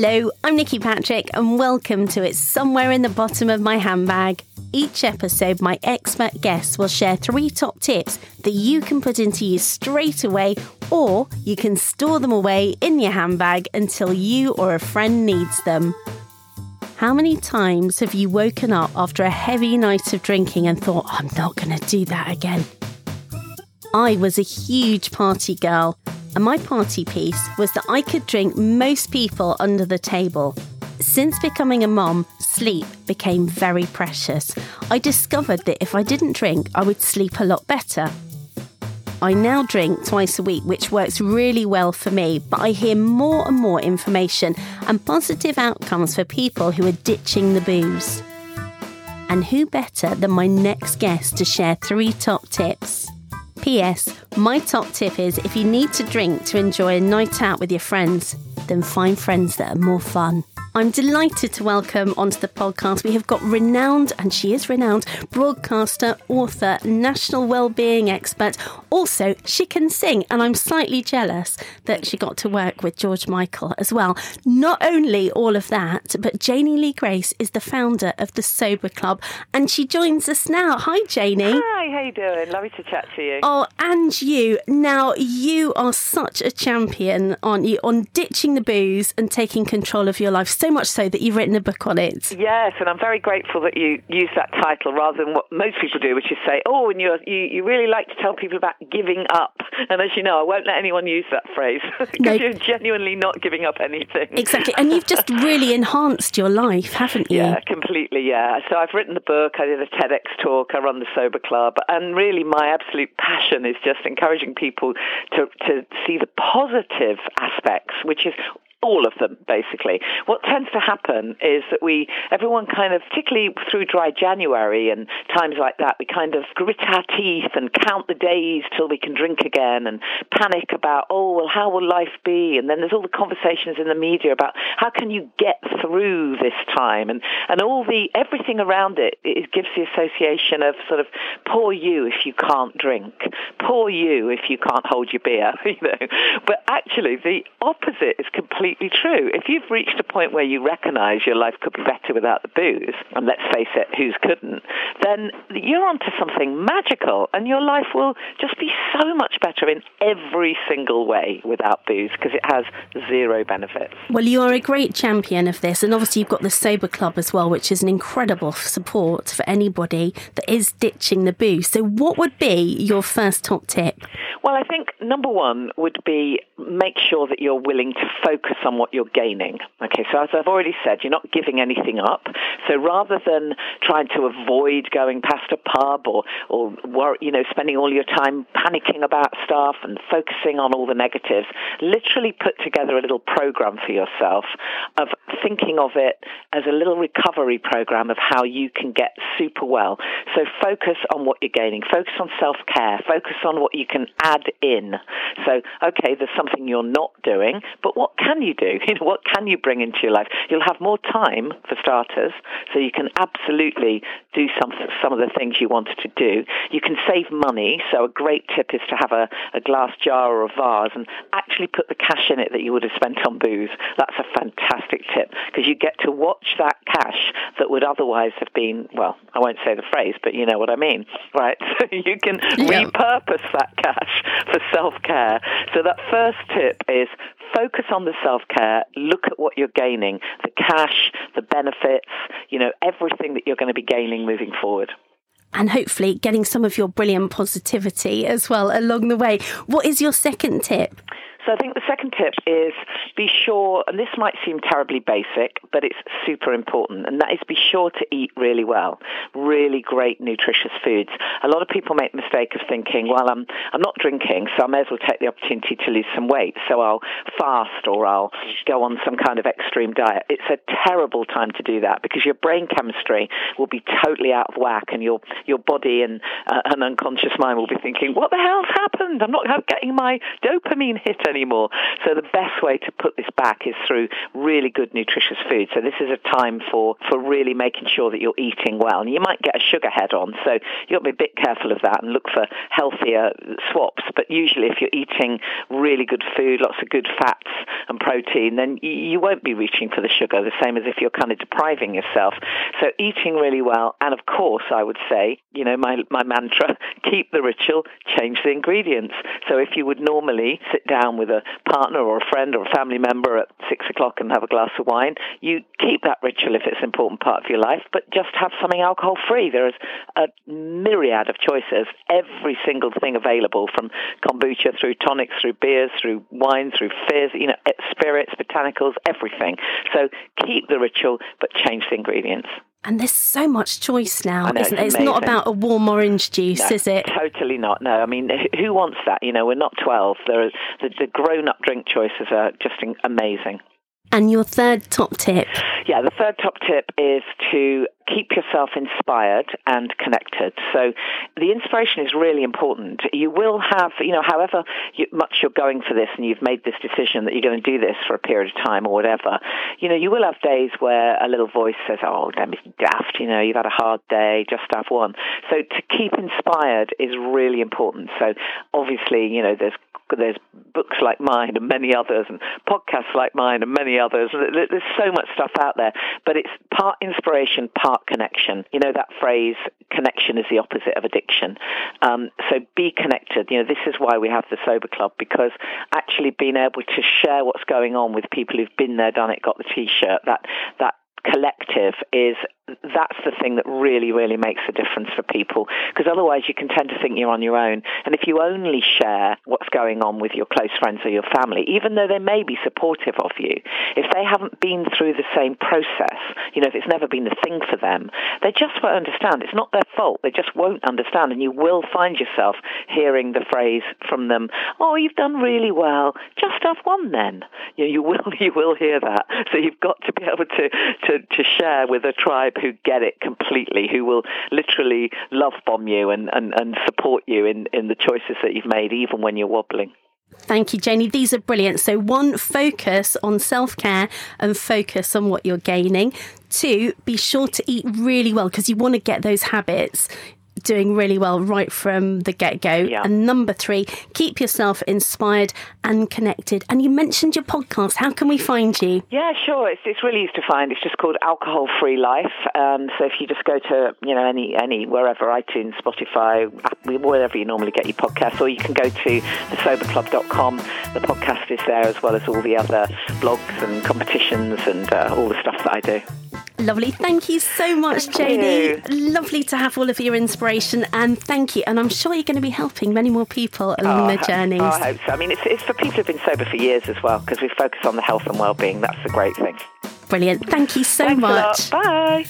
Hello, I'm Nikki Patrick, and welcome to It's Somewhere in the Bottom of My Handbag. Each episode, my expert guests will share three top tips that you can put into use straight away, or you can store them away in your handbag until you or a friend needs them. How many times have you woken up after a heavy night of drinking and thought, I'm not going to do that again? I was a huge party girl, and my party piece was that I could drink most people under the table. Since becoming a mom, sleep became very precious. I discovered that if I didn't drink, I would sleep a lot better. I now drink twice a week, which works really well for me, but I hear more and more information and positive outcomes for people who are ditching the booze. And who better than my next guest to share three top tips? P.S. My top tip is if you need to drink to enjoy a night out with your friends, then find friends that are more fun. I'm delighted to welcome onto the podcast. We have got renowned, and she is renowned, broadcaster, author, national well-being expert. Also, she can sing, and I'm slightly jealous that she got to work with George Michael as well. Not only all of that, but Janey Lee Grace is the founder of the Sober Club, and she joins us now. Hi, Janey. Hi, how you doing? Lovely to chat to you. Oh, and you. Now, you are such a champion, aren't you, on ditching the booze and taking control of your life. So much so that you've written a book on it. Yes, and I'm very grateful that you use that title rather than what most people do, which is say, "Oh, and you you you really like to tell people about giving up." And as you know, I won't let anyone use that phrase because no. you're genuinely not giving up anything. Exactly, and you've just really enhanced your life, haven't you? Yeah, completely. Yeah. So I've written the book. I did a TEDx talk. I run the Sober Club, and really, my absolute passion is just encouraging people to to see the positive aspects, which is all of them basically. What tends to happen is that we, everyone kind of, particularly through dry January and times like that, we kind of grit our teeth and count the days till we can drink again and panic about, oh, well, how will life be? And then there's all the conversations in the media about how can you get through this time and, and all the, everything around it, it gives the association of sort of poor you if you can't drink, poor you if you can't hold your beer, you know. But actually the opposite is completely true. If you've reached a point where you recognize your life could be better without the booze, and let's face it, who's couldn't, then you're onto something magical, and your life will just be so much better in every single way without booze because it has zero benefits. Well, you're a great champion of this, and obviously you've got the Sober Club as well, which is an incredible support for anybody that is ditching the booze. So, what would be your first top tip? Well, I think number one would be make sure that you're willing to focus on what you're gaining. Okay, so as I've already said, you're not giving anything up. So rather than trying to avoid going past a pub or, or you know, spending all your time panicking about stuff and focusing on all the negatives, literally put together a little program for yourself of thinking of it as a little recovery program of how you can get super well. So focus on what you're gaining. Focus on self-care. Focus on what you can add in. So, okay, there's something you're not doing, but what can you do? You know, what can you bring into your life? You'll have more time for starters, so you can absolutely do some some of the things you wanted to do. You can save money. So a great tip is to have a, a glass jar or a vase and actually put the cash in it that you would have spent on booze. That's a fantastic tip because you get to watch that cash that would otherwise have been well, I won't say the phrase, but you know what I mean, right? So you can yeah. repurpose that cash for self care. So that first tip is focus on the self care, look at what you're gaining, the cash, the benefits, you know, everything that you're going to be gaining moving forward and hopefully getting some of your brilliant positivity as well along the way. What is your second tip? So I think the second tip is be sure, and this might seem terribly basic, but it's super important, and that is be sure to eat really well, really great nutritious foods. A lot of people make the mistake of thinking, well, I'm I'm not drinking, so I may as well take the opportunity to lose some weight, so I'll fast or I'll go on some kind of extreme diet. It's a terrible time to do that because your brain chemistry will be totally out of whack, and your your body and uh, an unconscious mind will be thinking, what the hell's happened? I'm not getting my dopamine hit anymore anymore. So the best way to put this back is through really good nutritious food. So this is a time for, for really making sure that you're eating well. And you might get a sugar head on, so you've got to be a bit careful of that and look for healthier swaps. But usually if you're eating really good food, lots of good fats and protein, then you won't be reaching for the sugar, the same as if you're kind of depriving yourself. So eating really well, and of course, I would say, you know, my, my mantra, keep the ritual, change the ingredients. So if you would normally sit down with a partner or a friend or a family member at six o'clock and have a glass of wine, you keep that ritual if it's an important part of your life, but just have something alcohol free. There is a myriad of choices, every single thing available from kombucha through tonics, through beers, through wine, through fizz, you know, spirits, botanicals, everything. So keep the ritual, but change the ingredients. And there's so much choice now, know, isn't it? It's, it's not about a warm orange juice, no, is it? Totally not. No, I mean, who wants that? You know, we're not 12. There are, the, the grown-up drink choices are just amazing. And your third top tip? Yeah, the third top tip is to keep yourself inspired and connected. So the inspiration is really important. You will have, you know, however much you're going for this and you've made this decision that you're going to do this for a period of time or whatever, you know, you will have days where a little voice says, oh, damn, it's daft, you know, you've had a hard day, just have one. So to keep inspired is really important. So obviously, you know, there's there's books like mine and many others, and podcasts like mine and many others. There's so much stuff out there, but it's part inspiration, part connection. You know that phrase, connection is the opposite of addiction. Um, so be connected. You know, this is why we have the Sober Club, because actually being able to share what's going on with people who've been there, done it, got the t-shirt, that, that collective is that's the thing that really, really makes a difference for people. Because otherwise, you can tend to think you're on your own. And if you only share what's going on with your close friends or your family, even though they may be supportive of you, if they haven't been through the same process, you know, if it's never been the thing for them, they just won't understand. It's not their fault. They just won't understand. And you will find yourself hearing the phrase from them, "Oh, you've done really well. Just have one then." You, know, you will, you will hear that. So you've got to be able to to, to share with a tribe who get it completely, who will literally love bomb you and, and, and support you in, in the choices that you've made, even when you're wobbling. Thank you, Janey. These are brilliant. So, one, focus on self care and focus on what you're gaining. Two, be sure to eat really well because you want to get those habits doing really well right from the get go. Yeah. And number three, keep yourself inspired and connected. And you mentioned your podcast. How can we find you? Yeah, sure. It's, it's really easy to find. It's just called Alcohol Free Life. Um, so if you just go to you know any any wherever iTunes, Spotify, wherever you normally get your podcasts, or you can go to thesoberclub.com. The podcast is there as well as all the other blogs and competitions and uh, all the stuff that I do. Lovely. Thank you so much, Thank Janey. you. Lovely to have all of your inspiration and thank you. And I'm sure you're going to be helping many more people oh, along Oh, their I journeys. oh, I hope so. I mean, it's, it's for people who've been sober for years as well, because we focus on the health and well-being. That's the great thing. Brilliant. Thank you so Thanks much. Bye.